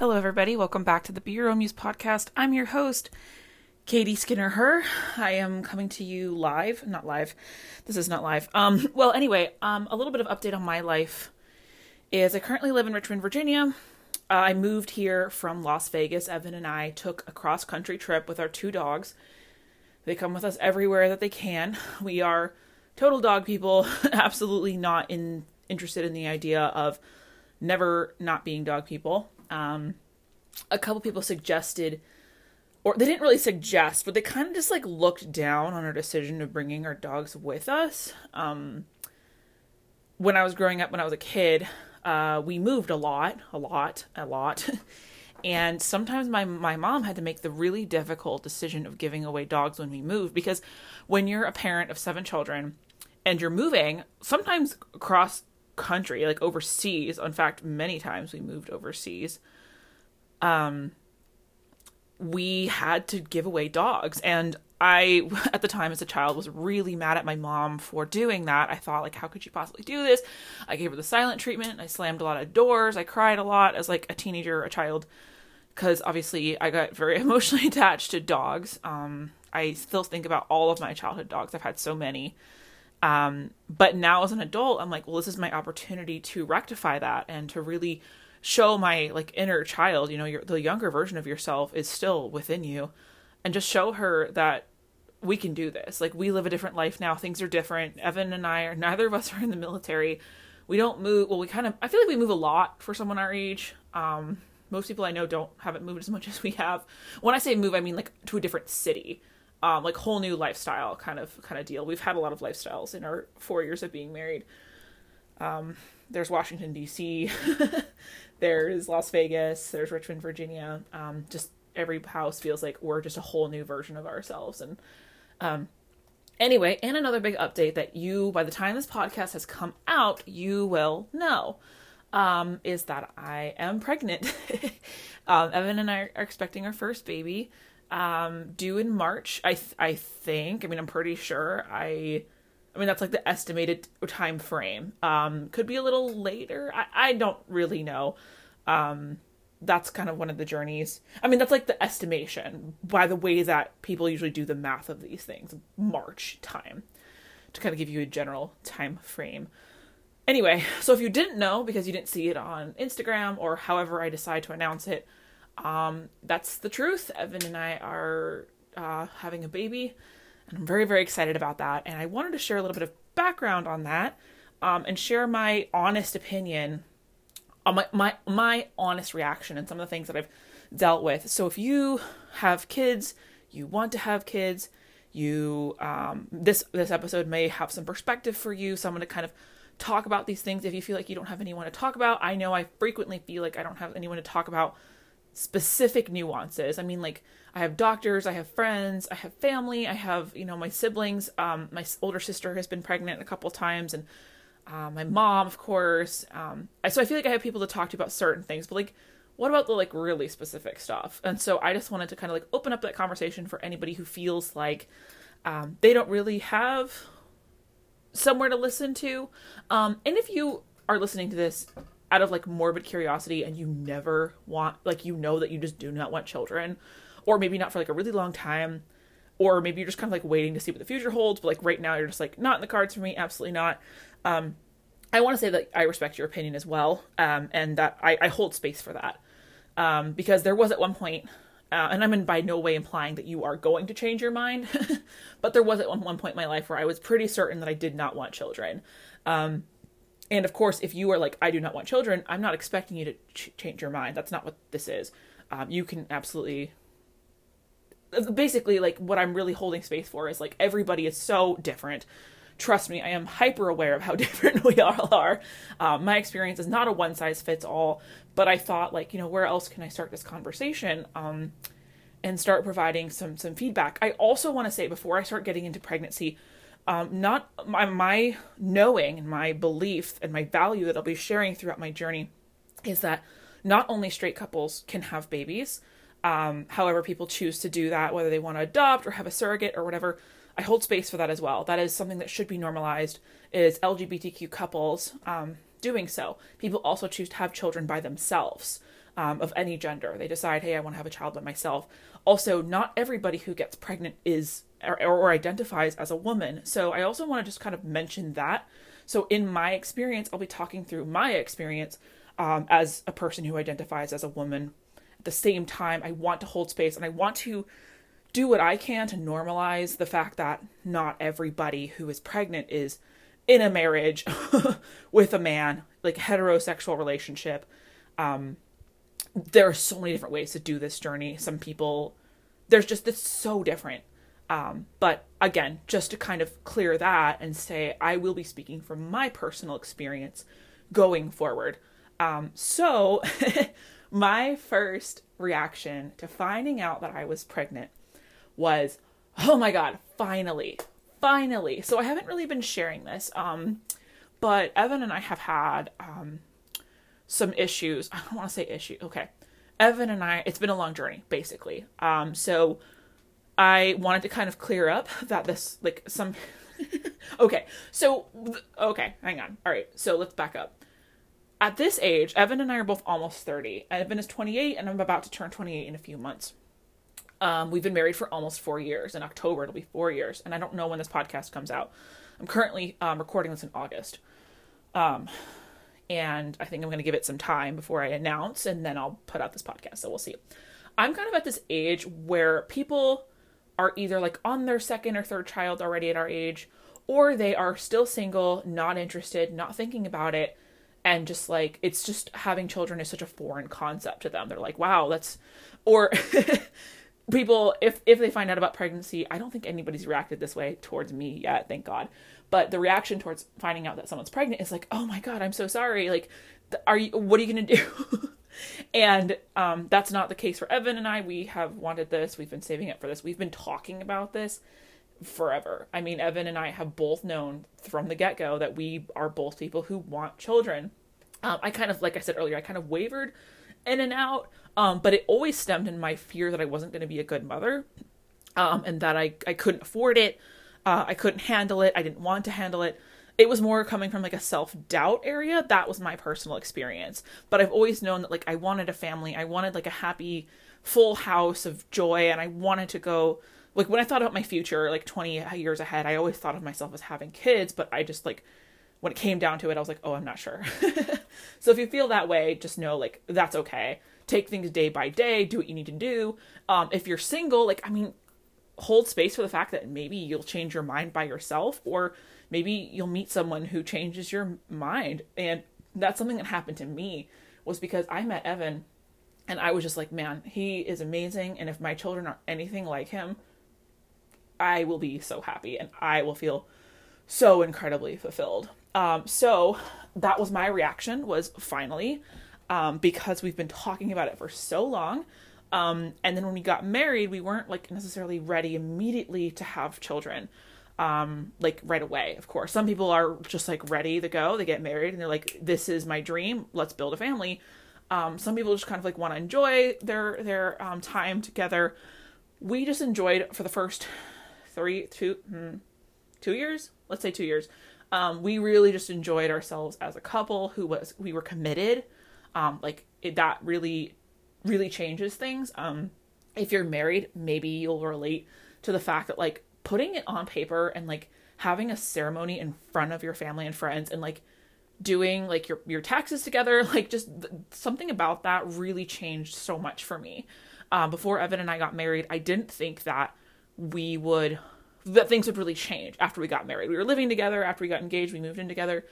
Hello, everybody. Welcome back to the Own Muse podcast. I'm your host, Katie Skinner. Her. I am coming to you live. Not live. This is not live. Um. Well, anyway. Um. A little bit of update on my life is I currently live in Richmond, Virginia. Uh, I moved here from Las Vegas. Evan and I took a cross country trip with our two dogs. They come with us everywhere that they can. We are total dog people. Absolutely not in interested in the idea of never not being dog people. Um, a couple people suggested, or they didn't really suggest, but they kind of just like looked down on our decision of bringing our dogs with us. Um, when I was growing up, when I was a kid, uh, we moved a lot, a lot, a lot. and sometimes my my mom had to make the really difficult decision of giving away dogs when we moved because when you're a parent of seven children and you're moving sometimes across country, like overseas. In fact, many times we moved overseas. Um, we had to give away dogs, and I, at the time as a child, was really mad at my mom for doing that. I thought, like, how could she possibly do this? I gave her the silent treatment. I slammed a lot of doors. I cried a lot as like a teenager, a child, because obviously I got very emotionally attached to dogs. Um, I still think about all of my childhood dogs. I've had so many. Um, but now as an adult, I'm like, well, this is my opportunity to rectify that and to really show my like inner child, you know, your, the younger version of yourself is still within you and just show her that we can do this. Like we live a different life now. Things are different. Evan and I are neither of us are in the military. We don't move. Well, we kind of, I feel like we move a lot for someone our age. Um, most people I know don't haven't moved as much as we have. When I say move, I mean like to a different city um, like whole new lifestyle kind of kind of deal. We've had a lot of lifestyles in our four years of being married. Um, there's Washington D.C., there's Las Vegas, there's Richmond, Virginia. Um, just every house feels like we're just a whole new version of ourselves. And um, anyway, and another big update that you, by the time this podcast has come out, you will know. Um, is that I am pregnant. um, Evan and I are expecting our first baby um, due in March. I th- I think. I mean, I'm pretty sure. I I mean, that's like the estimated time frame. Um, could be a little later. I I don't really know. Um, that's kind of one of the journeys. I mean, that's like the estimation by the way that people usually do the math of these things. March time to kind of give you a general time frame. Anyway, so if you didn't know because you didn't see it on Instagram or however I decide to announce it, um, that's the truth. Evan and I are uh, having a baby, and I'm very, very excited about that. And I wanted to share a little bit of background on that um, and share my honest opinion on my, my, my honest reaction and some of the things that I've dealt with. So if you have kids, you want to have kids, you um, this this episode may have some perspective for you, someone to kind of talk about these things if you feel like you don't have anyone to talk about. I know I frequently feel like I don't have anyone to talk about specific nuances. I mean, like I have doctors, I have friends, I have family, I have you know my siblings. Um, my older sister has been pregnant a couple times, and uh, my mom, of course. Um, so I feel like I have people to talk to about certain things, but like, what about the like really specific stuff? And so I just wanted to kind of like open up that conversation for anybody who feels like um, they don't really have somewhere to listen to. Um, and if you are listening to this out of like morbid curiosity and you never want like you know that you just do not want children or maybe not for like a really long time or maybe you're just kind of like waiting to see what the future holds but like right now you're just like not in the cards for me absolutely not um i want to say that i respect your opinion as well um and that i, I hold space for that um because there was at one point uh, and I'm in by no way implying that you are going to change your mind, but there was at one, one point in my life where I was pretty certain that I did not want children. Um, and of course, if you are like, I do not want children, I'm not expecting you to ch- change your mind. That's not what this is. Um, you can absolutely. Basically, like, what I'm really holding space for is like, everybody is so different. Trust me, I am hyper aware of how different we all are. Um, my experience is not a one size fits all, but I thought, like, you know, where else can I start this conversation? Um, and start providing some some feedback. I also want to say before I start getting into pregnancy, um, not my, my knowing and my belief and my value that I'll be sharing throughout my journey is that not only straight couples can have babies, um, however people choose to do that, whether they want to adopt or have a surrogate or whatever, I hold space for that as well. That is something that should be normalized. Is LGBTQ couples um, doing so? People also choose to have children by themselves. um, of any gender. They decide, hey, I want to have a child by myself. Also, not everybody who gets pregnant is or, or identifies as a woman. So I also want to just kind of mention that. So in my experience, I'll be talking through my experience um, as a person who identifies as a woman. At the same time, I want to hold space and I want to do what I can to normalize the fact that not everybody who is pregnant is in a marriage with a man, like heterosexual relationship. Um, there are so many different ways to do this journey. Some people, there's just, it's so different. Um, but again, just to kind of clear that and say, I will be speaking from my personal experience going forward. Um, so, my first reaction to finding out that I was pregnant was, oh my God, finally, finally. So, I haven't really been sharing this, um, but Evan and I have had um, some issues. I don't want to say issue. Okay. Evan and I, it's been a long journey, basically. Um, so, I wanted to kind of clear up that this, like, some. okay, so, okay, hang on. All right, so let's back up at this age, Evan and I are both almost 30. Evan is 28, and I'm about to turn 28 in a few months. Um, we've been married for almost four years. In October, it'll be four years, and I don't know when this podcast comes out. I'm currently um, recording this in August. Um, and I think I'm going to give it some time before I announce, and then I'll put out this podcast. So we'll see. I'm kind of at this age where people are either like on their second or third child already at our age, or they are still single, not interested, not thinking about it, and just like it's just having children is such a foreign concept to them. They're like wow that's or people if if they find out about pregnancy i don't think anybody's reacted this way towards me yet thank god. But the reaction towards finding out that someone's pregnant is like oh my god i'm so sorry. Like are you what are you to do and um, that's not the case for evan and i we have wanted this we've been saving up for this we've been talking about this forever. I mean, Evan and I have both known from the get go that we are both people who want children. Um, I kind of, like I said earlier, I kind of wavered in and out, um, but it always stemmed in my fear that I wasn't going to be a good mother um, and that I, I couldn't afford it. Uh, I couldn't handle it. I didn't want to handle it. It was more coming from like a self doubt area. That was my personal experience. But I've always known that like I wanted a family. I wanted like a happy, full house of joy, and I wanted to go like when I thought about my future, like 20 years ahead, I always thought of myself as having kids, but I just like when it came down to it, I was like, oh, I'm not sure. so if you feel that way, just know like that's okay. Take things day by day, do what you need to do. Um, if you're single, like, I mean, hold space for the fact that maybe you'll change your mind by yourself, or maybe you'll meet someone who changes your mind. And that's something that happened to me was because I met Evan and I was just like, man, he is amazing. And if my children are anything like him, I will be so happy and I will feel so incredibly fulfilled. Um, so that was my reaction was finally, um, because we've been talking about it for so long. Um, and then when we got married, we weren't like necessarily ready immediately to have children. Um, like right away, of course. Some people are just like ready to go. They get married and they're like, "This is my dream. Let's build a family." Um, some people just kind of like want to enjoy their their um, time together. We just enjoyed for the first three, two, hmm, two years. Let's say two years. Um, we really just enjoyed ourselves as a couple who was we were committed. Um, like it, that really, really changes things. Um, if you're married, maybe you'll relate to the fact that like putting it on paper and like having a ceremony in front of your family and friends and like doing like your your taxes together like just th- something about that really changed so much for me um, before evan and i got married i didn't think that we would that things would really change after we got married. We were living together after we got engaged. We moved in together,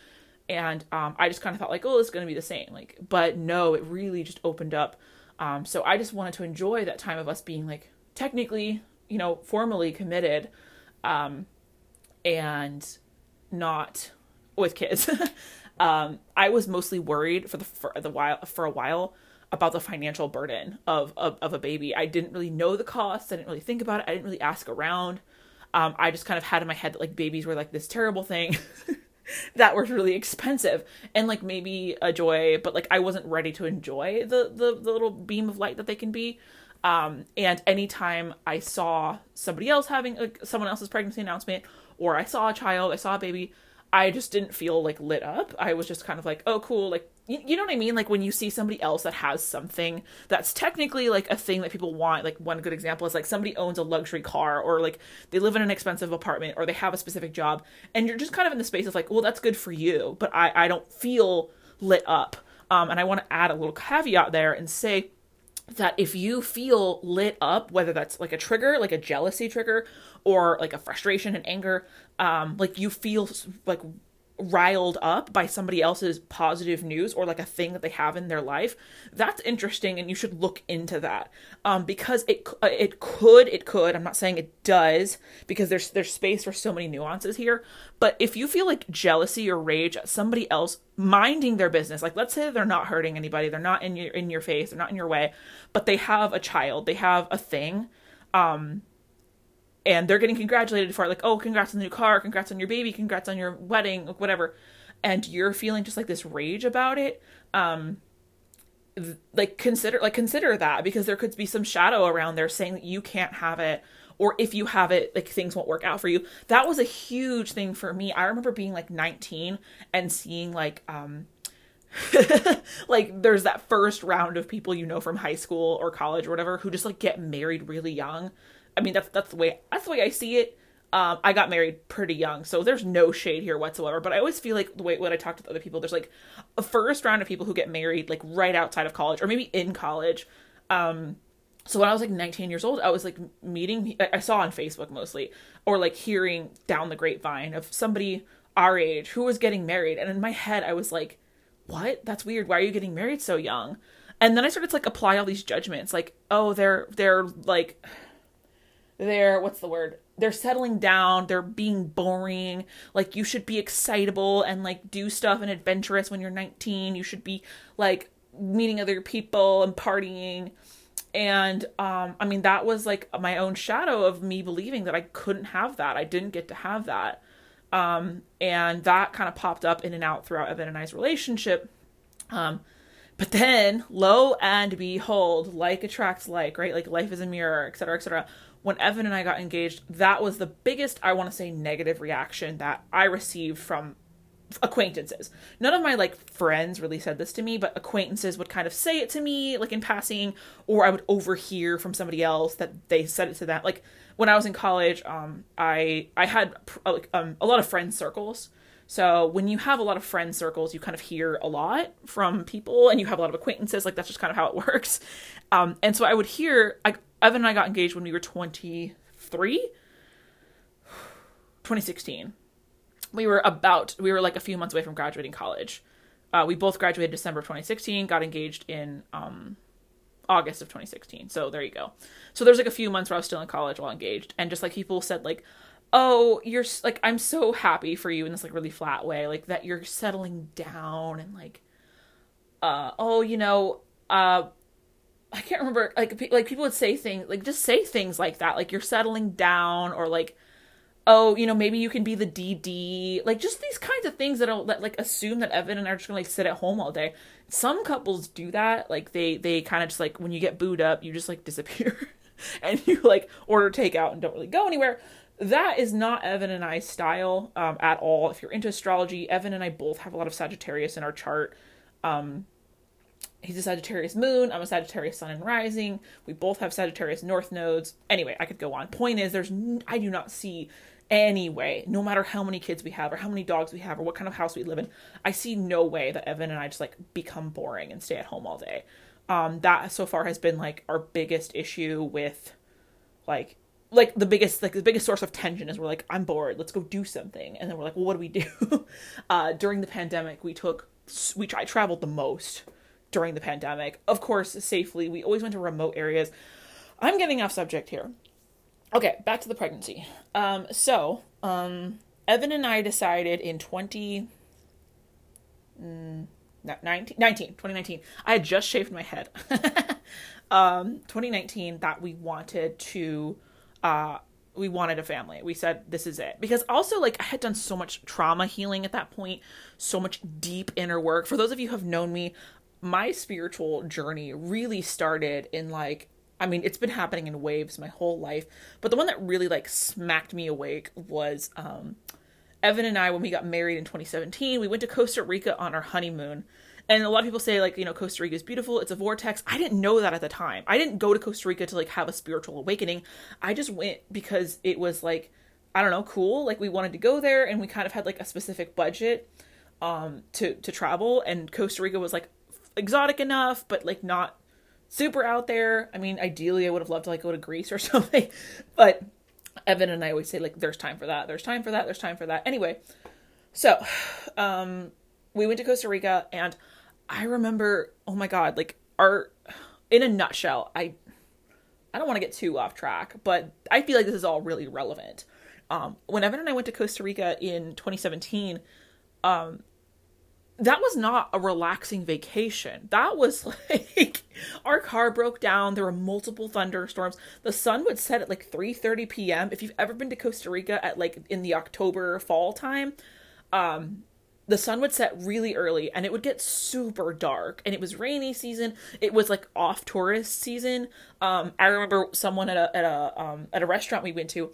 and um, I just kind of thought like, oh, it's going to be the same. Like, but no, it really just opened up. Um, so I just wanted to enjoy that time of us being like technically, you know, formally committed, um, and not with kids. um, I was mostly worried for the for the while for a while about the financial burden of, of, of a baby. I didn't really know the costs. I didn't really think about it. I didn't really ask around. Um, I just kind of had in my head that like babies were like this terrible thing that was really expensive and like maybe a joy, but like I wasn't ready to enjoy the the, the little beam of light that they can be. Um, and anytime I saw somebody else having someone else's pregnancy announcement, or I saw a child, I saw a baby, I just didn't feel like lit up. I was just kind of like, oh, cool. Like, you, you know what I mean? Like when you see somebody else that has something that's technically like a thing that people want. Like one good example is like somebody owns a luxury car or like they live in an expensive apartment or they have a specific job. And you're just kind of in the space of like, well, that's good for you. But I, I don't feel lit up. Um, and I want to add a little caveat there and say, that if you feel lit up, whether that's like a trigger, like a jealousy trigger, or like a frustration and anger, um, like you feel like riled up by somebody else's positive news or like a thing that they have in their life that's interesting and you should look into that. Um because it uh, it could it could i'm not saying it does because there's there's space for so many nuances here but if you feel like jealousy or rage at somebody else minding their business like let's say they're not hurting anybody they're not in your in your face they're not in your way but they have a child they have a thing um and they're getting congratulated for it, like, oh, congrats on the new car, congrats on your baby, congrats on your wedding, like whatever, and you're feeling just like this rage about it, um, like consider like consider that because there could be some shadow around there saying that you can't have it or if you have it like things won't work out for you. That was a huge thing for me. I remember being like 19 and seeing like um like there's that first round of people you know from high school or college or whatever who just like get married really young I mean, that's that's the way that's the way I see it. Um, I got married pretty young, so there's no shade here whatsoever. But I always feel like the way when I talk to other people, there's like a first round of people who get married like right outside of college or maybe in college. Um, so when I was like 19 years old, I was like meeting. I saw on Facebook mostly, or like hearing down the grapevine of somebody our age who was getting married, and in my head I was like, "What? That's weird. Why are you getting married so young?" And then I started to like apply all these judgments, like, "Oh, they're they're like." They're what's the word? They're settling down. They're being boring. Like you should be excitable and like do stuff and adventurous when you're 19 you should be like meeting other people and partying. And um i mean that was like my own shadow of me believing that i couldn't have that. I didn't get to have that. Um and that kind of popped up in and out throughout evan and i's relationship. Um but then lo and behold like attracts like right? Like life is a mirror etc etc when Evan and I got engaged, that was the biggest, I want to say, negative reaction that I received from acquaintances. None of my like friends really said this to me, but acquaintances would kind of say it to me like in passing or I would overhear from somebody else that they said it to them. Like when I was in college, um I I had like um a lot of friend circles. So when you have a lot of friend circles, you kind of hear a lot from people and you have a lot of acquaintances, like that's just kind of how it works. Um and so I would hear I Evan and I got engaged when we were 23. 2016. We were about, we were like a few months away from graduating college. Uh, we both graduated December of 2016, got engaged in um, August of 2016. So there you go. So there's like a few months where I was still in college while engaged. And just like people said, like, oh, you're like, I'm so happy for you in this like really flat way, like that you're settling down and like, uh, oh, you know, uh, I can't remember like like people would say things like just say things like that like you're settling down or like oh you know maybe you can be the DD like just these kinds of things that'll that like assume that Evan and I are just gonna like sit at home all day. Some couples do that like they they kind of just like when you get booed up you just like disappear and you like order takeout and don't really go anywhere. That is not Evan and I style um, at all. If you're into astrology, Evan and I both have a lot of Sagittarius in our chart. Um, he's a Sagittarius moon. I'm a Sagittarius sun and rising. We both have Sagittarius north nodes. Anyway, I could go on. Point is, there's I do not see any way, no matter how many kids we have or how many dogs we have or what kind of house we live in, I see no way that Evan and I just like become boring and stay at home all day. Um, that so far has been like our biggest issue with like like the biggest like the biggest source of tension is we're like i'm bored let's go do something and then we're like well what do we do uh during the pandemic we took we I traveled the most during the pandemic. Of course, safely. We always went to remote areas. I'm getting off subject here. Okay, back to the pregnancy. Um, so, um, Evan and I decided in 20 mm, 19, 19 2019. I had just shaved my head. um, 2019 that we wanted to uh we wanted a family. We said this is it. Because also like I had done so much trauma healing at that point, so much deep inner work. For those of you who have known me, my spiritual journey really started in like I mean, it's been happening in waves my whole life, but the one that really like smacked me awake was um Evan and I, when we got married in 2017, we went to Costa Rica on our honeymoon. And a lot of people say like, you know, Costa Rica is beautiful. It's a vortex. I didn't know that at the time. I didn't go to Costa Rica to like have a spiritual awakening. I just went because it was like, I don't know, cool. Like we wanted to go there and we kind of had like a specific budget um to to travel and Costa Rica was like exotic enough but like not super out there. I mean, ideally I would have loved to like go to Greece or something. But Evan and I always say like there's time for that. There's time for that. There's time for that. Anyway, so um we went to Costa Rica and I remember, oh my god, like our in a nutshell, I I don't want to get too off track, but I feel like this is all really relevant. Um, when Evan and I went to Costa Rica in 2017, um, that was not a relaxing vacation. That was like our car broke down. There were multiple thunderstorms. The sun would set at like 3:30 p.m. If you've ever been to Costa Rica at like in the October fall time, um, the sun would set really early and it would get super dark and it was rainy season it was like off tourist season um i remember someone at a at a um at a restaurant we went to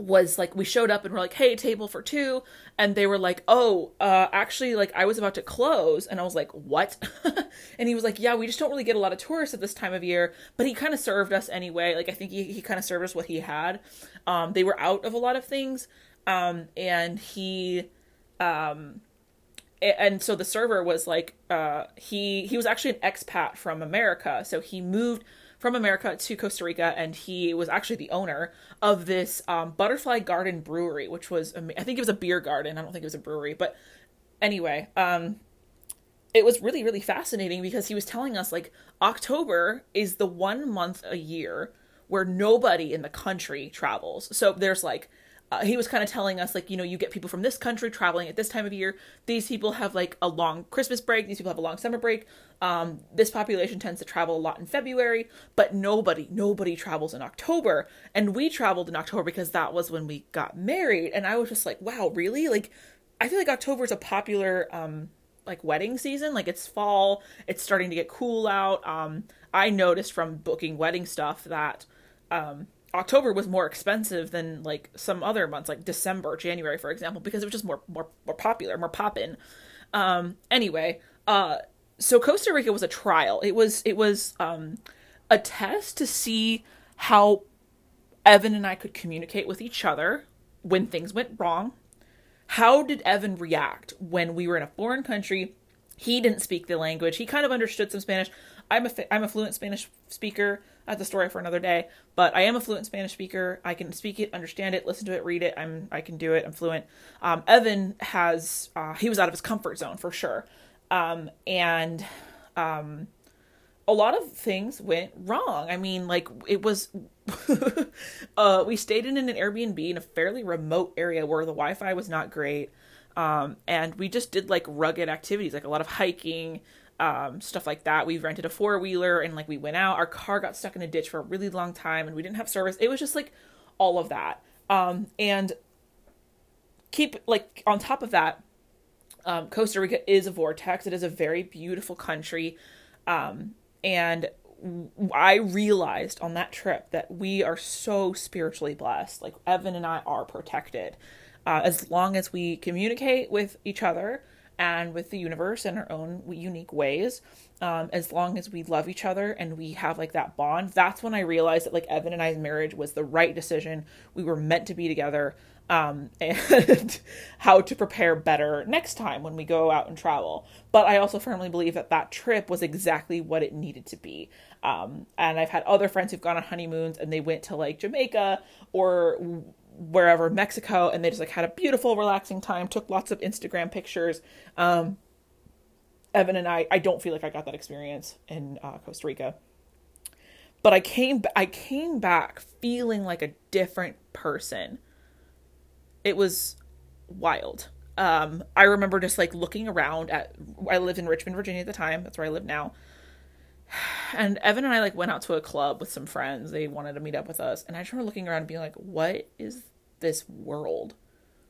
was like we showed up and we're like hey table for two and they were like oh uh actually like i was about to close and i was like what? And he was like yeah we just don't really get a lot of tourists at this time of year but he kind of served us anyway like i think he, he kind of served us what he had. Um they were out of a lot of things um and he um and so the server was like uh he he was actually an expat from america so he moved from america to costa rica and he was actually the owner of this um, butterfly garden brewery which was i think it was a beer garden. I don't think it was a brewery but anyway um it was really really fascinating because he was telling us like october is the one month a year where nobody in the country travels. So there's like uh, he was kind of telling us like you know you get people from this country traveling at this time of year. These people have like a long christmas break. These people have a long summer break. Um, this population tends to travel a lot in february but nobody nobody travels in october. And we traveled in october because that was when we got married. And i was just like wow really? Like i feel like october is a popular um like wedding season. Like it's fall. It's starting to get cool out. Um i noticed from booking wedding stuff that um October was more expensive than like some other months, like December, January, for example, because it was just more more more popular, more poppin'. Um, anyway, uh, so Costa Rica was a trial. It was it was um, a test to see how Evan and I could communicate with each other when things went wrong. How did Evan react when we were in a foreign country? He didn't speak the language. He kind of understood some Spanish. I'm a I'm a fluent Spanish speaker. That's a story for another day. But I am a fluent Spanish speaker. I can speak it, understand it, listen to it, read it. I'm I can do it. I'm fluent. Um, Evan has uh, he was out of his comfort zone for sure, um, and um, a lot of things went wrong. I mean, like it was. uh, we stayed in an Airbnb in a fairly remote area where the Wi-Fi was not great. Um, and we just did like rugged activities, like a lot of hiking, um, stuff like that. We rented a four wheeler and like we went out. Our car got stuck in a ditch for a really long time and we didn't have service. It was just like all of that. Um, and keep like on top of that, um, Costa Rica is a vortex. It is a very beautiful country. Um, and I realized on that trip that we are so spiritually blessed. Like Evan and I are protected. Uh, as long as we communicate with each other, and with the universe in our own unique ways. Um, as long as we love each other and we have like that bond, that's when I realized that like Evan and I's marriage was the right decision. We were meant to be together. Um, and how to prepare better next time when we go out and travel. But I also firmly believe that that trip was exactly what it needed to be. Um, and I've had other friends who've gone on honeymoons and they went to like Jamaica or wherever Mexico, and they just like had a beautiful, relaxing time. Took lots of Instagram pictures. Um, Evan and I, I don't feel like I got that experience in uh, Costa Rica, but I came, I came back feeling like a different person. It was wild. Um, I remember just like looking around at. I lived in Richmond, Virginia at the time. That's where I live now and Evan and I like went out to a club with some friends. They wanted to meet up with us, and I just remember looking around and being like, "What is this world?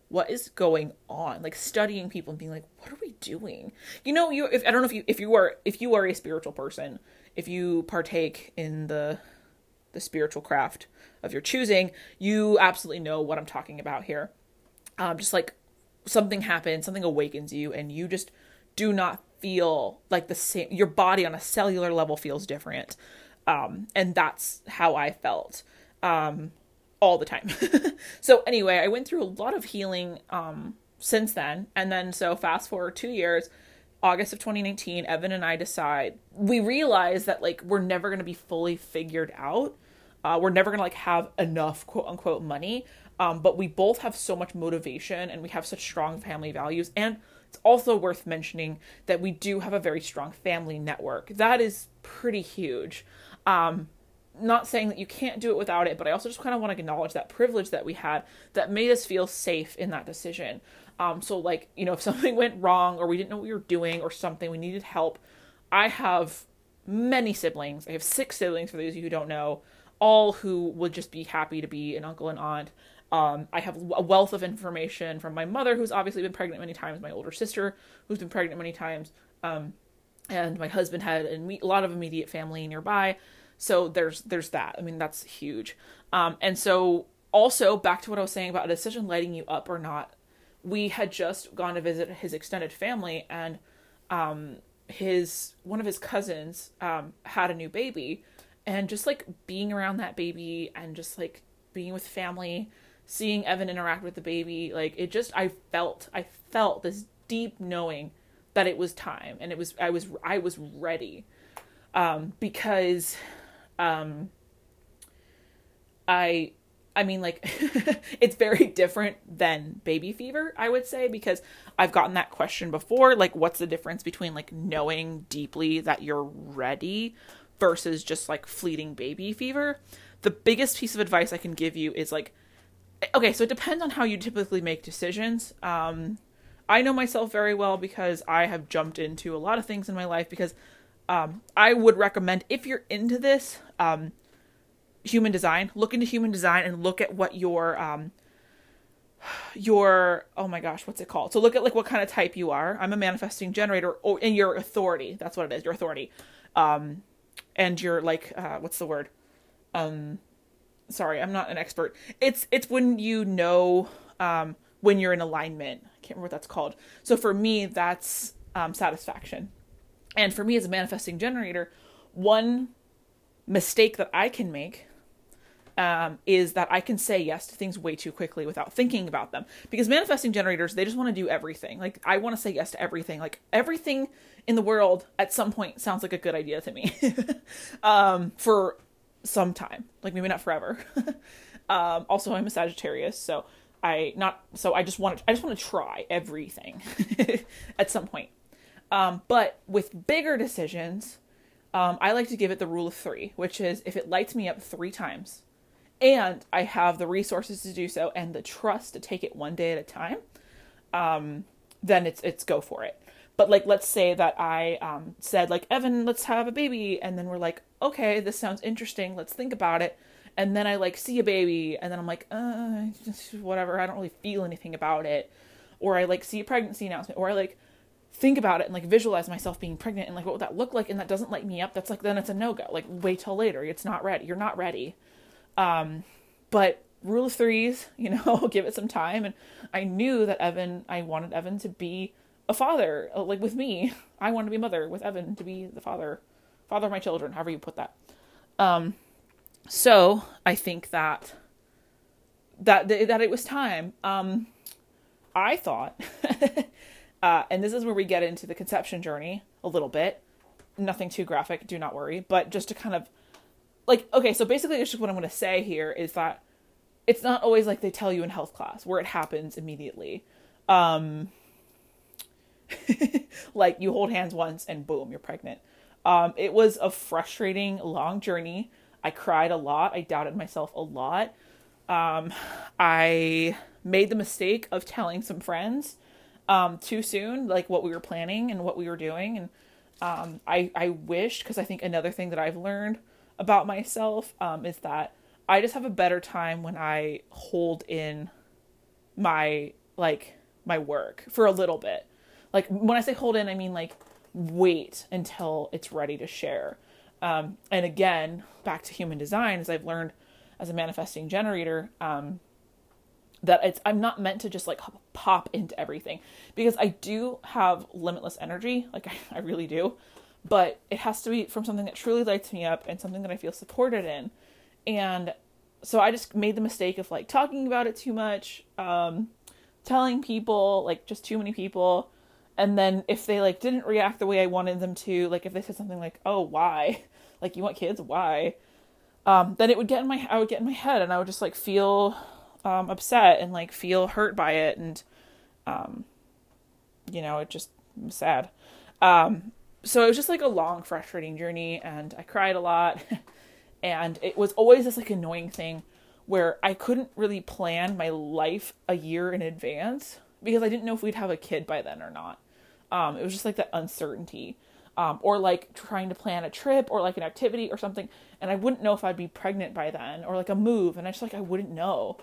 What is going on?" Like studying people and being like, "What are we doing?" You know, you if I don't know if you if you are if you are a spiritual person, if you partake in the the spiritual craft of your choosing, you absolutely know what I'm talking about here. Um, just like something happens, something awakens you, and you just do not feel like the same. Your body on a cellular level feels different, um, and that's how I felt um, all the time. so anyway, I went through a lot of healing um, since then, and then so fast forward two years. August of 2019, Evan and I decide we realize that like we're never going to be fully figured out. Uh, we're never going to like have enough quote unquote money. Um, but we both have so much motivation and we have such strong family values. And it's also worth mentioning that we do have a very strong family network. That is pretty huge. Um, not saying that you can't do it without it, but I also just kind of want to acknowledge that privilege that we had that made us feel safe in that decision. Um, so, like, you know, if something went wrong or we didn't know what we were doing or something, we needed help. I have many siblings. I have six siblings, for those of you who don't know, all who would just be happy to be an uncle and aunt. Um, I have a wealth of information from my mother, who's obviously been pregnant many times, my older sister, who's been pregnant many times, um, and my husband had a lot of immediate family nearby. So there's there's that. I mean, that's huge. Um, and so also back to what I was saying about a decision lighting you up or not. We had just gone to visit his extended family, and um, his one of his cousins um, had a new baby, and just like being around that baby and just like being with family seeing Evan interact with the baby, like it just I felt I felt this deep knowing that it was time and it was I was I was ready. Um because um I I mean like it's very different than baby fever, I would say because I've gotten that question before like what's the difference between like knowing deeply that you're ready versus just like fleeting baby fever? The biggest piece of advice I can give you is like okay, so it depends on how you typically make decisions. Um, I know myself very well because I have jumped into a lot of things in my life because um, I would recommend if you're into this um, human design, look into human design and look at what your um, your oh my gosh, what's it called? So look at like what kind of type you are. I'm a manifesting generator, or in your authority. That's what it is. Your authority, um, and your like uh, what's the word? Um, sorry, I'm not an expert. It's it's when you know um, when you're in alignment. I can't remember what that's called. So for me, that's um, satisfaction. And for me as a manifesting generator, one mistake that I can make um, is that I can say yes to things way too quickly without thinking about them. Because manifesting generators, they just want to do everything. Like, I want to say yes to everything. Like, everything in the world at some point sounds like a good idea to me um, for sometime, like maybe not forever. um, also, I'm a Sagittarius, so I not so I just want to I just want to try everything at some point. Um, but with bigger decisions, um, I like to give it the rule of three, which is if it lights me up three times, and I have the resources to do so and the trust to take it one day at a time, um, then it's it's go for it. But like, let's say that I um, said like Evan, let's have a baby, and then we're like, okay, this sounds interesting. Let's think about it. And then I like see a baby, and then I'm like, uh, whatever. I don't really feel anything about it. Or I like see a pregnancy announcement, or I like think about it and like visualize myself being pregnant and like what would that look like, and that doesn't light me up. That's like then it's a no go. Like wait till later. It's not ready. You're not ready. Um, but rule of threes, you know, give it some time. And I knew that Evan, I wanted Evan to be a father, uh, like with me. I wanted to be a mother with Evan to be the father, father of my children, however you put that. Um, so I think that that that it was time. Um, I thought, uh, and this is where we get into the conception journey a little bit. Nothing too graphic, do not worry, but just to kind of like okay, so basically, just what I'm going to say here is that it's not always like they tell you in health class where it happens immediately. Um, like you hold hands once and boom, you're pregnant. Um, it was a frustrating, long journey. I cried a lot. I doubted myself a lot. Um, I made the mistake of telling some friends um, too soon, like what we were planning and what we were doing. And um, I, I wished, because I think another thing that I've learned about myself um, is that I just have a better time when I hold in my like my work for a little bit like when I say hold in, I mean like wait until it's ready to share. Um, and again, back to human design, as I've learned as a manifesting generator, um, that it's I'm not meant to just like pop into everything because I do have limitless energy, like I, I really do, but it has to be from something that truly lights me up and something that I feel supported in. And so I just made the mistake of like talking about it too much, um, telling people like just too many people, and then if they like didn't react the way I wanted them to, like if they said something like, "Oh, why?" like you want kids, why? Um, then it would get in my I would get in my head and I would just like feel um, upset and like feel hurt by it and um, you know it just sad um, so it was just like a long frustrating journey and i cried a lot and it was always this like annoying thing where i couldn't really plan my life a year in advance because i didn't know if we'd have a kid by then or not um, it was just like that uncertainty um, or like trying to plan a trip or like an activity or something and i wouldn't know if i'd be pregnant by then or like a move and i just like i wouldn't know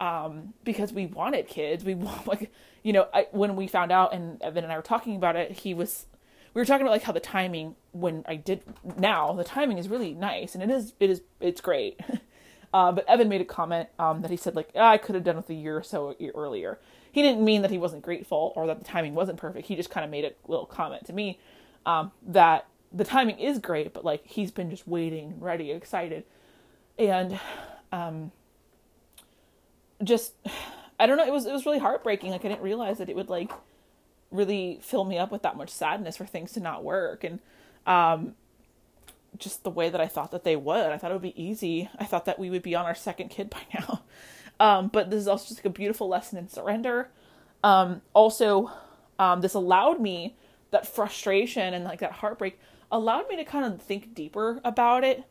um, because we wanted kids. We want like you know I, when we found out and Evan and I were talking about it, he was we were talking about like how the timing when I did now the timing is really nice and it is it is it's great. uh, but Evan made a comment um, that he said like oh, I could have done with a year or so earlier. He didn't mean that he wasn't grateful or that the timing wasn't perfect. He just kind of made a little comment to me um, that the timing is great, but like he's been just waiting, ready, excited, and um, just I don't know, it was it was really heartbreaking. Like I didn't realize that it would like really fill me up with that much sadness for things to not work and um just the way that I thought that they would. I thought it would be easy. I thought that we would be on our second kid by now. Um, but this is also just like a beautiful lesson in surrender. Um, also, um, this allowed me that frustration and like that heartbreak allowed me to kind of think deeper about it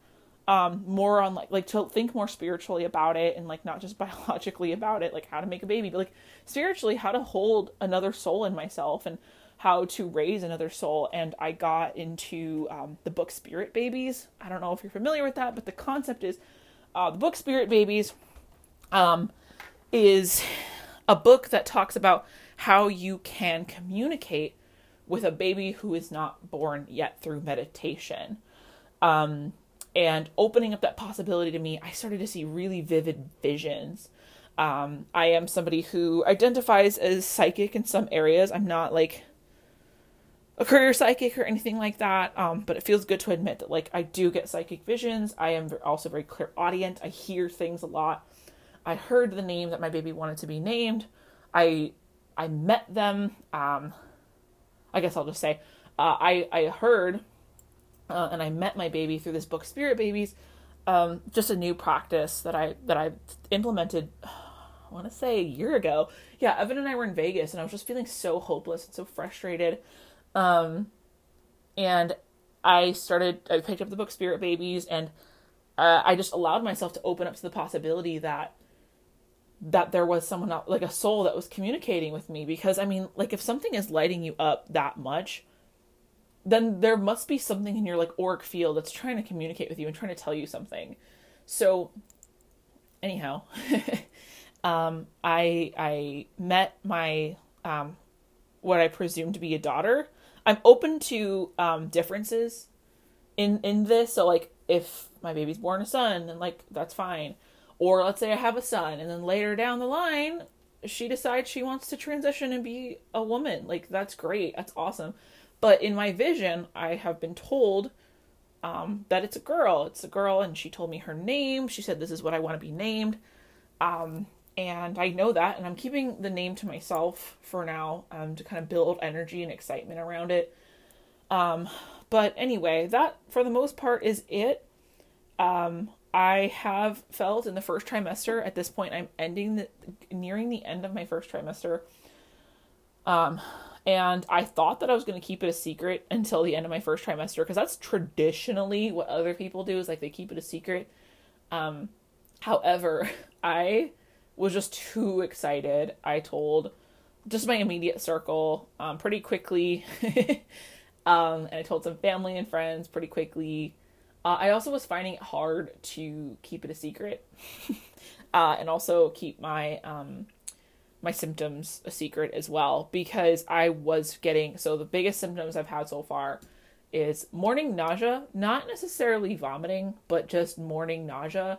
um more on like like to think more spiritually about it and like not just biologically about it like how to make a baby but like spiritually how to hold another soul in myself and how to raise another soul and i got into um, the book spirit babies i don't know if you're familiar with that but the concept is uh, the book spirit babies um, is a book that talks about how you can communicate with a baby who is not born yet through meditation um, and opening up that possibility to me, I started to see really vivid visions. Um, I am somebody who identifies as psychic in some areas. I'm not like a career psychic or anything like that, um, but it feels good to admit that like I do get psychic visions. I am also very clairaudience. I hear things a lot. I heard the name that my baby wanted to be named. I I met them. Um, I guess I'll just say uh, I I heard uh, and I met my baby through this book, Spirit Babies. Um, just a new practice that I that I implemented. I want to say a year ago. Yeah, Evan and I were in Vegas, and I was just feeling so hopeless and so frustrated. Um, and I started. I picked up the book Spirit Babies, and uh, I just allowed myself to open up to the possibility that that there was someone else, like a soul that was communicating with me because i mean like if something is lighting you up that much then there must be something in your like auric field that's trying to communicate with you and trying to tell you something. So anyhow, um, I I met my um, what I presume to be a daughter. I'm open to um, differences in in this. So like if my baby's born a son, then like that's fine. Or let's say I have a son, and then later down the line, she decides she wants to transition and be a woman. Like that's great. That's awesome. But in my vision, I have been told um, that it's a girl. It's a girl, and she told me her name. She said, This is what I want to be named. Um, and I know that, and I'm keeping the name to myself for now um, to kind of build energy and excitement around it. Um, but anyway, that for the most part is it. Um, I have felt in the first trimester. At this point, I'm ending the nearing the end of my first trimester. Um, and I thought that I was going to keep it a secret until the end of my first trimester because that's traditionally what other people do is like they keep it a secret. Um, however, I was just too excited. I told just my immediate circle um, pretty quickly. um, and I told some family and friends pretty quickly. Uh, I also was finding it hard to keep it a secret uh, and also keep my um, my symptoms a secret as well because I was getting so the biggest symptoms I've had so far is morning nausea, not necessarily vomiting, but just morning nausea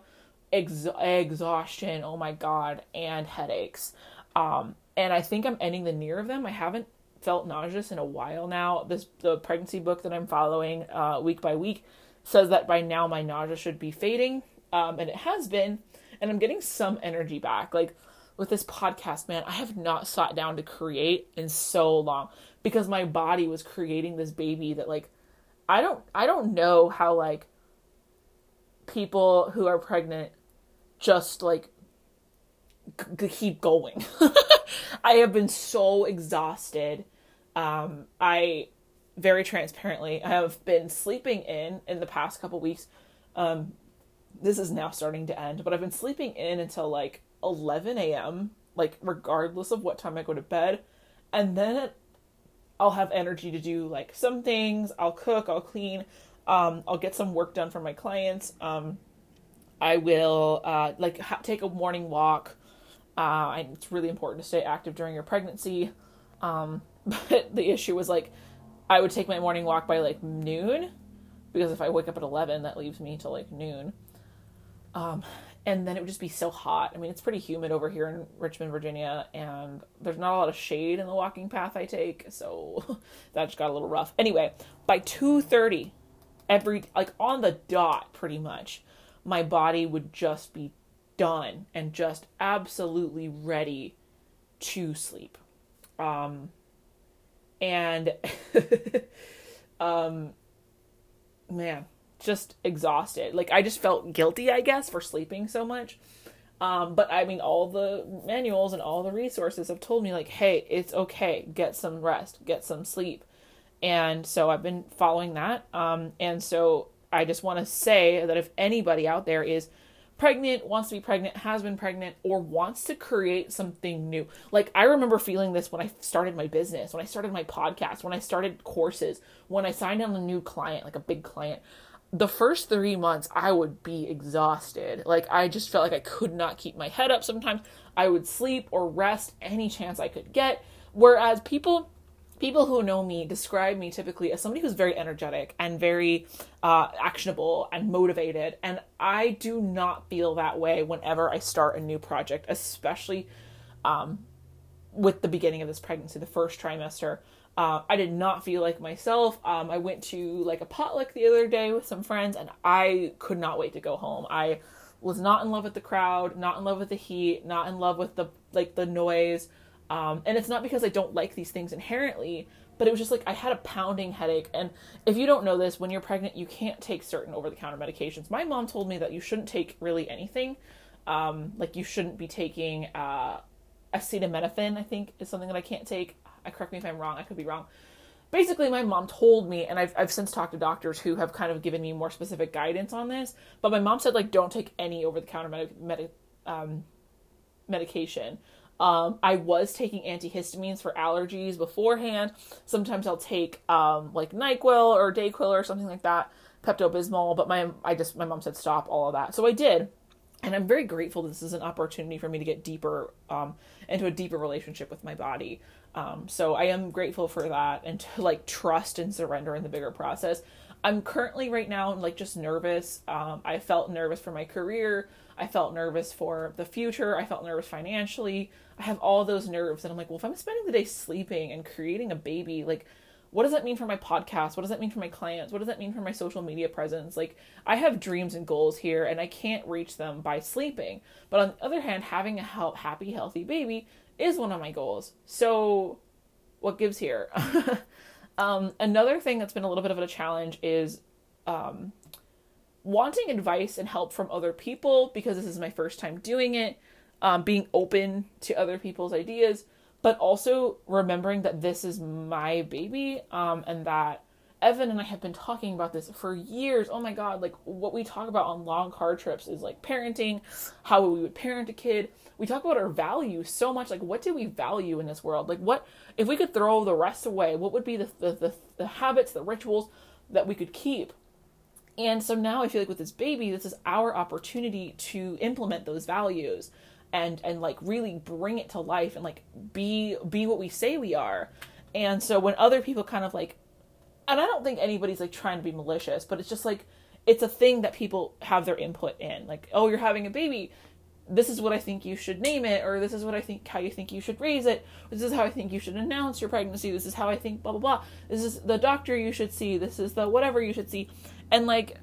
ex- exhaustion, oh my god, and headaches. Um, and I think I'm ending the near of them. I haven't felt nauseous in a while now. This the pregnancy book that I'm following uh, week by week says that by now my nausea should be fading, um, and it has been, and I'm getting some energy back. Like with this podcast, man, I have not sat down to create in so long because my body was creating this baby that like I don't I don't know how like people who are pregnant just like g- keep going. I have been so exhausted. Um, I very transparently I have been sleeping in in the past couple weeks. Um, this is now starting to end, but I've been sleeping in until like 11 a.m. Like regardless of what time I go to bed, and then I'll have energy to do like some things. I'll cook. I'll clean. Um, I'll get some work done for my clients. Um, I will uh, like ha- take a morning walk. Uh, and it's really important to stay active during your pregnancy. Um, but the issue was like, I would take my morning walk by like noon, because if I wake up at eleven, that leaves me till like noon. Um, and then it would just be so hot. I mean, it's pretty humid over here in Richmond, Virginia, and there's not a lot of shade in the walking path I take, so that just got a little rough. Anyway, by two thirty, every like on the dot, pretty much, my body would just be done and just absolutely ready to sleep. Um, and um, man, just exhausted. Like I just felt guilty, I guess, for sleeping so much. Um, but I mean, all the manuals and all the resources have told me, like, hey, it's okay, get some rest, get some sleep. And so I've been following that. Um, and so I just want to say that if anybody out there is pregnant, wants to be pregnant, has been pregnant, or wants to create something new. Like, I remember feeling this when I started my business, when I started my podcast, when I started courses, when I signed on a new client, like a big client the first three months I would be exhausted. Like I just felt like I could not keep my head up sometimes. I would sleep or rest any chance I could get. Whereas people people who know me describe me typically as somebody who's very energetic and very uh, actionable and motivated. And I do not feel that way whenever I start a new project, especially um, with the beginning of this pregnancy, the first trimester. Uh, I did not feel like myself. Um, I went to like a potluck the other day with some friends, and I could not wait to go home. I was not in love with the crowd, not in love with the heat, not in love with the like the noise. Um, and it's not because I don't like these things inherently, but it was just like I had a pounding headache. And if you don't know this, when you're pregnant, you can't take certain over the counter medications. My mom told me that you shouldn't take really anything. Um, like you shouldn't be taking uh, acetaminophen. I think is something that I can't take. I correct me if I'm wrong. I could be wrong. Basically, my mom told me, and I've I've since talked to doctors who have kind of given me more specific guidance on this. But my mom said like don't take any over the counter med- med- um, medication. Um, I was taking antihistamines for allergies beforehand. Sometimes I'll take um, like Nyquil or Dayquil or something like that, Pepto Bismol. But my I just my mom said stop all of that, so I did and I'm very grateful this is an opportunity for me to get deeper um, into a deeper relationship with my body. Um, so I am grateful for that and to like trust and surrender in the bigger process. I'm currently right now like just nervous. Um, I felt nervous for my career. I felt nervous for the future. I felt nervous financially. I have all those nerves, and I'm like, well, if I'm spending the day sleeping and creating a baby, like what does that mean for my podcast? What does that mean for my clients? What does that mean for my social media presence? Like, I have dreams and goals here, and I can't reach them by sleeping. But on the other hand, having a happy, healthy baby is one of my goals. So, what gives here? um, another thing that's been a little bit of a challenge is um, wanting advice and help from other people because this is my first time doing it, um, being open to other people's ideas but also remembering that this is my baby um, and that Evan and I have been talking about this for years. Oh my god, like what we talk about on long car trips is like parenting, how we would parent a kid. We talk about our values so much. Like, what do we value in this world? Like, what if we could throw the rest away? What would be the the, the, the habits, the rituals that we could keep? And so now I feel like with this baby, this is our opportunity to implement those values and and like really bring it to life and like be be what we say we are and so when other people kind of like and i don't think anybody's like trying to be malicious but it's just like it's a thing that people have their input in. Like, oh, you're having a baby. This is what I think you should name it, or this is what I think how you think you should raise it. This is how I think you should announce your pregnancy. This is how I think blah blah blah. This is the doctor you should see. This is the whatever you should see. And like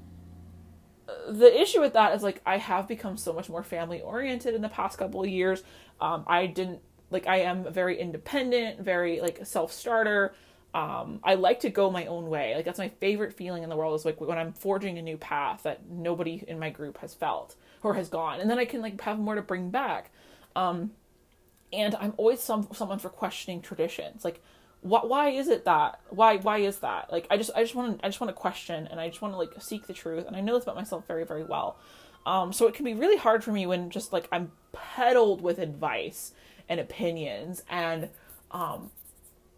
the issue with that is like I have become so much more family oriented in the past couple of years. Um, I didn't like I am very independent, very like self starter. Um, I like to go my own way. Like that's my favorite feeling in the world is like when I'm forging a new path that nobody in my group has felt or has gone, and then I can like have more to bring back. Um, and I'm always some someone for questioning traditions. Like, what? Why is it that? Why? Why is that? Like, I just I just want to I just want to question and I just want to like seek the truth. And I know this about myself very very well. Um, so it can be really hard for me when just like I'm peddled with advice and opinions and um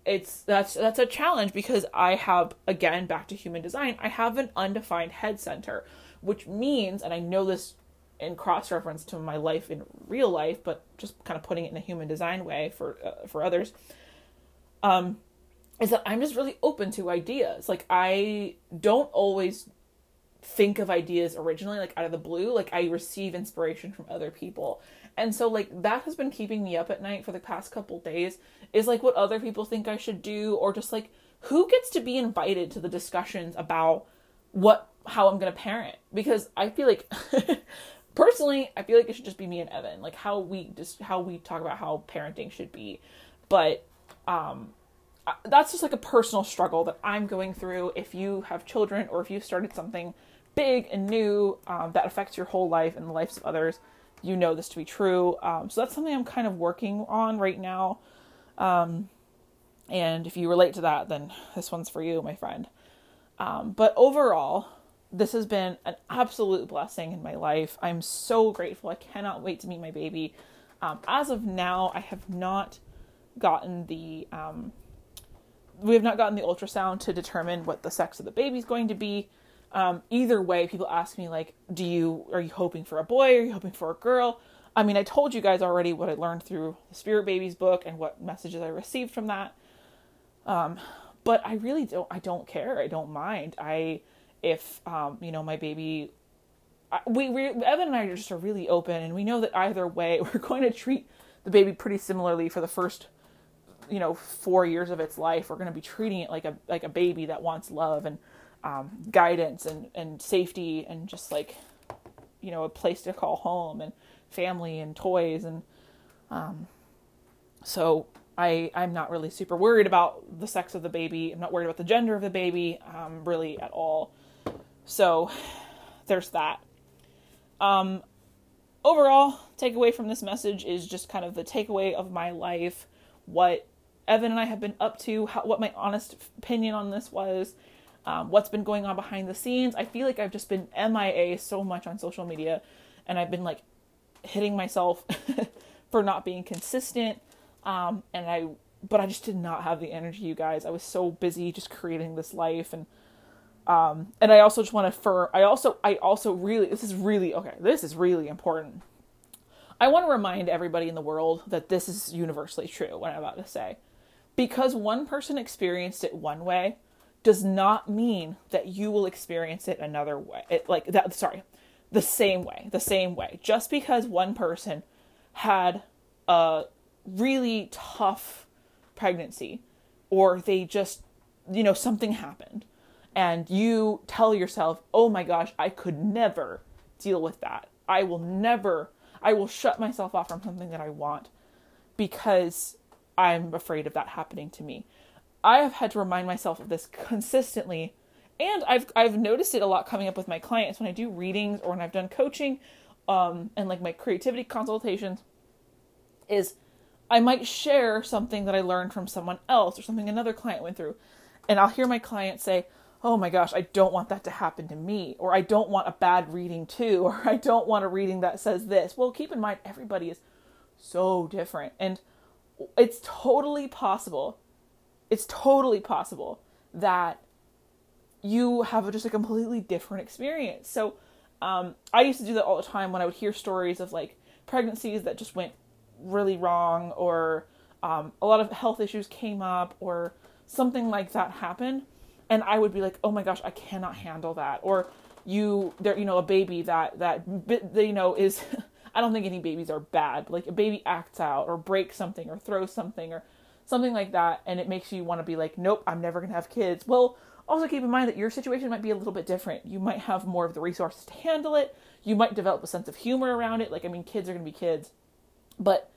it's that's that's a challenge because I have again back to human design I have an undefined head center which means and I know this in cross reference to my life in real life but just kind of putting it in a human design way for uh, for others um is that I'm just really open to ideas. Like I don't always think of ideas originally like out of the blue. Like I receive inspiration from other people. And so like that has been keeping me up at night for the past couple days is like what other people think I should do or just like who gets to be invited to the discussions about what how I'm going to parent? Because I feel like personally I feel like it should just be me and Evan. Like how we just how we talk about how parenting should be. But um that's just like a personal struggle that I'm going through if you have children or if you started something big and new um, that affects your whole life and the lives of others you know this to be true. Um, so that's something I'm kind of working on right now. Um, and if you relate to that, then this one's for you, my friend. Um, but overall, this has been an absolute blessing in my life. I'm so grateful. I cannot wait to meet my baby. Um, as of now, I have not gotten the um, we have not gotten the ultrasound to determine what the sex of the baby is going to be um, either way, people ask me like, "Do you are you hoping for a boy? Are you hoping for a girl?" I mean, I told you guys already what I learned through the Spirit Babies book and what messages I received from that. Um, but I really don't. I don't care. I don't mind. I if um, you know my baby. I, we, we Evan and I are just are really open, and we know that either way, we're going to treat the baby pretty similarly for the first you know four years of its life we're going to be treating it like a like a baby that wants love and um, guidance and, and safety and just like you know a place to call home and family and toys and um, so I I'm not really super worried about the sex of the baby. I'm not worried about the gender of the baby um, really at all. So there's that. Um, overall, takeaway from this message is just kind of the takeaway of my life, what Evan and I have been up to, how, what my honest opinion on this was, um, what's been going on behind the scenes. I feel like I've just been MIA so much on social media and I've been like hitting myself for not being consistent. Um, and I, but I just did not have the energy, you guys. I was so busy just creating this life and, um, and I also just want to for, I also, I also really, this is really, okay, this is really important. I want to remind everybody in the world that this is universally true, what I'm about to say. Because one person experienced it one way does not mean that you will experience it another way. It, like that, sorry, the same way, the same way. Just because one person had a really tough pregnancy or they just, you know, something happened and you tell yourself, oh my gosh, I could never deal with that. I will never, I will shut myself off from something that I want because I'm afraid of that happening to me. I have had to remind myself of this consistently. And I've I've noticed it a lot coming up with my clients when I do readings or when I've done coaching um, and like my creativity consultations is I might share something that I learned from someone else or something another client went through. And I'll hear my client say, Oh my gosh, I don't want that to happen to me. Or I don't want a bad reading too. Or I don't want a reading that says this. Well, keep in mind, everybody is so different. And it's totally possible it's totally possible that you have just a completely different experience. So um, I used to do that all the time when I would hear stories of like pregnancies that just went really wrong or um, a lot of health issues came up or something like that happened. And I would be like, oh my gosh, I cannot handle that. Or you there you know a baby that that you know is I don't think any babies are bad. Like a baby acts out or breaks something or throws something or something like that, and it makes you want to be like, nope, I'm never gonna have kids. Well, also keep in mind that your situation might be a little bit different. You might have more of the resources to handle it. You might develop a sense of humor around it. Like I mean, kids are gonna be kids, but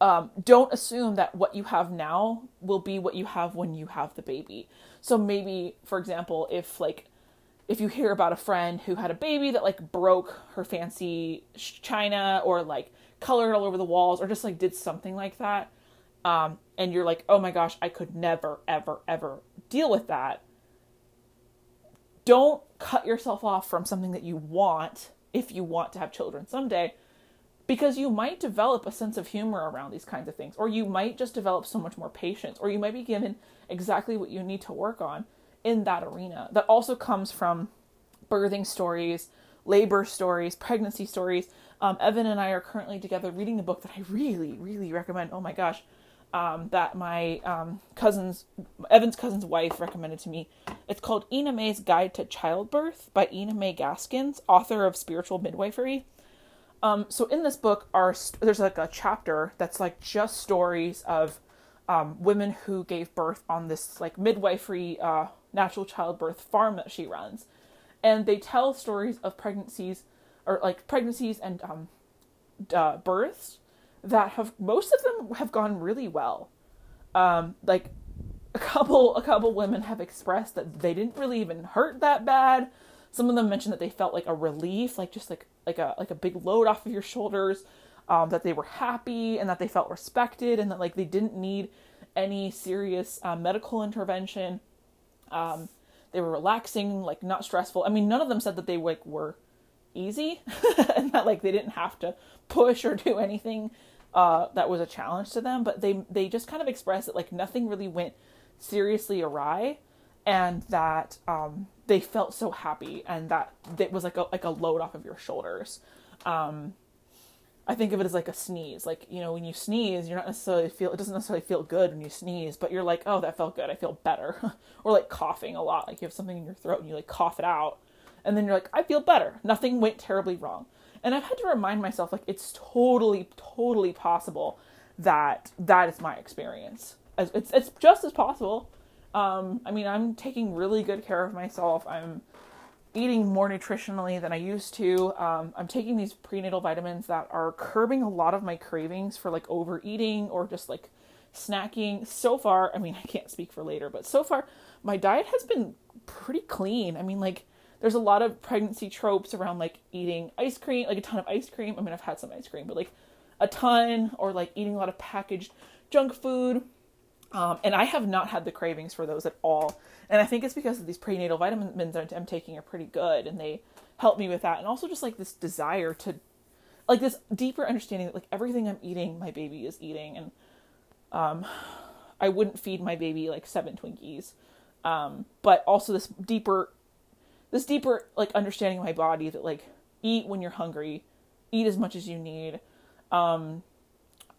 um, don't assume that what you have now will be what you have when you have the baby. So maybe, for example, if like if you hear about a friend who had a baby that like broke her fancy china or like colored all over the walls or just like did something like that um, and you're like oh my gosh i could never ever ever deal with that don't cut yourself off from something that you want if you want to have children someday because you might develop a sense of humor around these kinds of things or you might just develop so much more patience or you might be given exactly what you need to work on in that arena that also comes from birthing stories, labor stories, pregnancy stories. Um, Evan and I are currently together reading a book that I really, really recommend. Oh my gosh, um, that my um, cousin's Evan's cousin's wife recommended to me. It's called Ina May's Guide to Childbirth by Ina May Gaskins, author of Spiritual Midwifery. Um, so in this book are there's like a chapter that's like just stories of um, women who gave birth on this like midwifery uh, natural childbirth farm that she runs. And they tell stories of pregnancies or like pregnancies and um, uh, births that have most of them have gone really well. Um, like a couple a couple women have expressed that they didn't really even hurt that bad. Some of them mentioned that they felt like a relief, like just like like a like a big load off of your shoulders. Um, that they were happy and that they felt respected and that like they didn't need any serious uh, medical intervention. Um, they were relaxing, like not stressful. I mean, none of them said that they like were easy and that like they didn't have to push or do anything uh, that was a challenge to them. But they they just kind of expressed that like nothing really went seriously awry, and that um, they felt so happy and that it was like a like a load off of your shoulders. Um, I think of it as like a sneeze. Like, you know, when you sneeze, you're not necessarily feel it doesn't necessarily feel good when you sneeze, but you're like, "Oh, that felt good. I feel better." or like coughing a lot, like you have something in your throat and you like cough it out. And then you're like, "I feel better. Nothing went terribly wrong." And I've had to remind myself like it's totally totally possible that that is my experience. It's it's just as possible. Um, I mean, I'm taking really good care of myself. I'm eating more nutritionally than I used to. Um, I'm taking these prenatal vitamins that are curbing a lot of my cravings for like overeating or just like snacking. So far, I mean, I can't speak for later, but so far, my diet has been pretty clean. I mean, like, there's a lot of pregnancy tropes around like eating ice cream, like a ton of ice cream. I mean, I've had some ice cream, but like a ton, or like eating a lot of packaged junk food. Um, and I have not had the cravings for those at all. And I think it's because of these prenatal vitamins I'm taking are pretty good and they help me with that. And also just like this desire to, like this deeper understanding that like everything I'm eating, my baby is eating. And um, I wouldn't feed my baby like seven Twinkies. Um, but also this deeper, this deeper like understanding of my body that like eat when you're hungry, eat as much as you need. Um,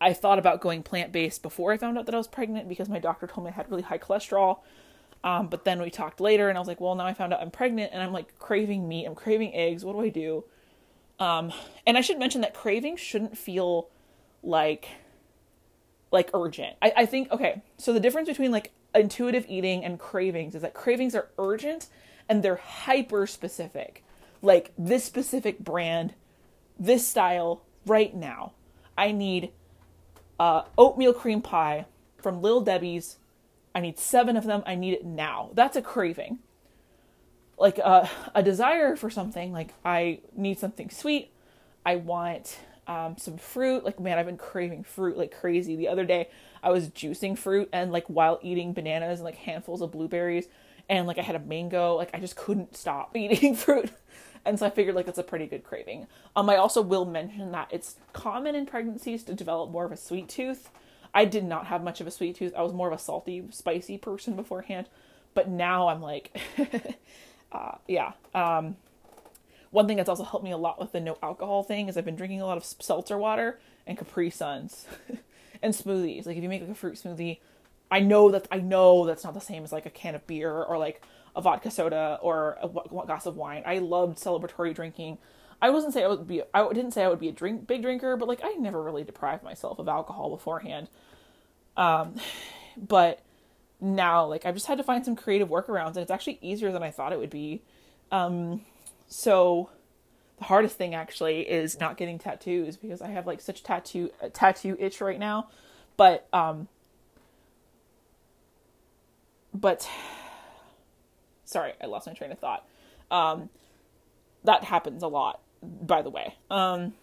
I thought about going plant based before I found out that I was pregnant because my doctor told me I had really high cholesterol. Um, but then we talked later, and I was like, well, now I found out I'm pregnant, and I'm like craving meat. I'm craving eggs. What do I do? Um, and I should mention that cravings shouldn't feel like like urgent. I, I think okay. So the difference between like intuitive eating and cravings is that cravings are urgent and they're hyper specific. Like this specific brand, this style, right now. I need uh, oatmeal cream pie from Little Debbie's. I need seven of them. I need it now. That's a craving. Like a, uh, a desire for something. Like I need something sweet. I want um, some fruit. Like man, I've been craving fruit like crazy. The other day I was juicing fruit and like while eating bananas and like handfuls of blueberries and like I had a mango. Like I just couldn't stop eating fruit. And so I figured like it's a pretty good craving. Um, I also will mention that it's common in pregnancies to develop more of a sweet tooth. I did not have much of a sweet tooth. I was more of a salty, spicy person beforehand, but now I'm like, uh, yeah. Um, one thing that's also helped me a lot with the no alcohol thing is I've been drinking a lot of seltzer water and Capri Suns and smoothies. Like if you make like a fruit smoothie, I know that I know that's not the same as like a can of beer or like a vodka soda or a, glass of wine. I loved celebratory drinking. I wasn't say I would be I didn't say I would be a drink big drinker, but like I never really deprived myself of alcohol beforehand. Um, but now like I've just had to find some creative workarounds, and it's actually easier than I thought it would be. Um, so the hardest thing actually is not getting tattoos because I have like such tattoo tattoo itch right now. But um, but sorry, I lost my train of thought. Um, that happens a lot, by the way. Um,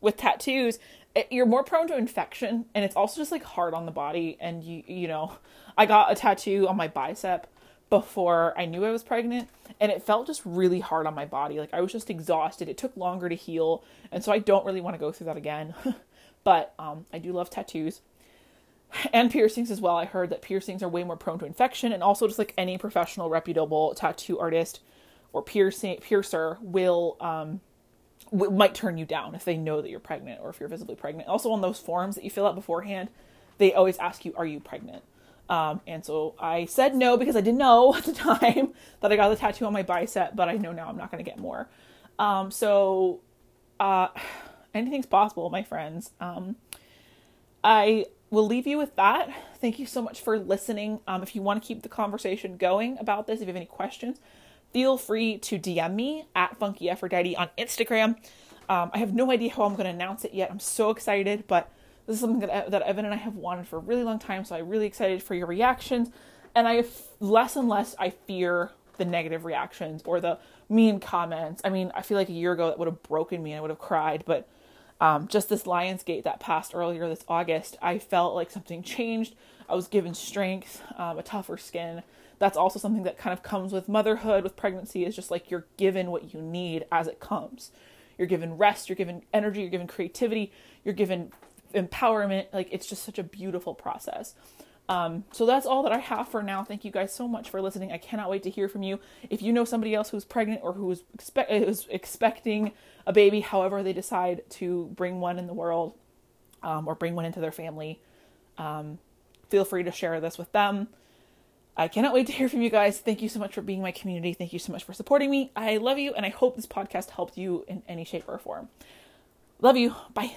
with tattoos, it, you're more prone to infection, and it's also just like hard on the body. And you, you know, I got a tattoo on my bicep before I knew I was pregnant, and it felt just really hard on my body. Like I was just exhausted. It took longer to heal, and so I don't really want to go through that again. but um, I do love tattoos and piercings as well. I heard that piercings are way more prone to infection, and also just like any professional, reputable tattoo artist or piercing piercer will um, w- might turn you down if they know that you're pregnant or if you're visibly pregnant. Also, on those forms that you fill out beforehand, they always ask you, "Are you pregnant?" Um, and so I said no because I didn't know at the time that I got the tattoo on my bicep, but I know now I'm not going to get more. Um, so uh, anything's possible, my friends. Um, I will leave you with that. Thank you so much for listening. Um, if you want to keep the conversation going about this, if you have any questions, feel free to DM me at Funky Aphrodite on Instagram. Um, I have no idea how I'm going to announce it yet. I'm so excited, but this is something that, that Evan and I have wanted for a really long time, so I'm really excited for your reactions. And I less and less I fear the negative reactions or the mean comments. I mean, I feel like a year ago that would have broken me and I would have cried, but um, just this Lionsgate that passed earlier this August, I felt like something changed. I was given strength, um, a tougher skin. That's also something that kind of comes with motherhood, with pregnancy, is just like you're given what you need as it comes. You're given rest, you're given energy, you're given creativity, you're given empowerment. Like it's just such a beautiful process. Um, so that's all that I have for now. Thank you guys so much for listening. I cannot wait to hear from you. If you know somebody else who's pregnant or who's, expect, who's expecting a baby, however they decide to bring one in the world um, or bring one into their family, um, feel free to share this with them. I cannot wait to hear from you guys. Thank you so much for being my community. Thank you so much for supporting me. I love you, and I hope this podcast helped you in any shape or form. Love you. Bye.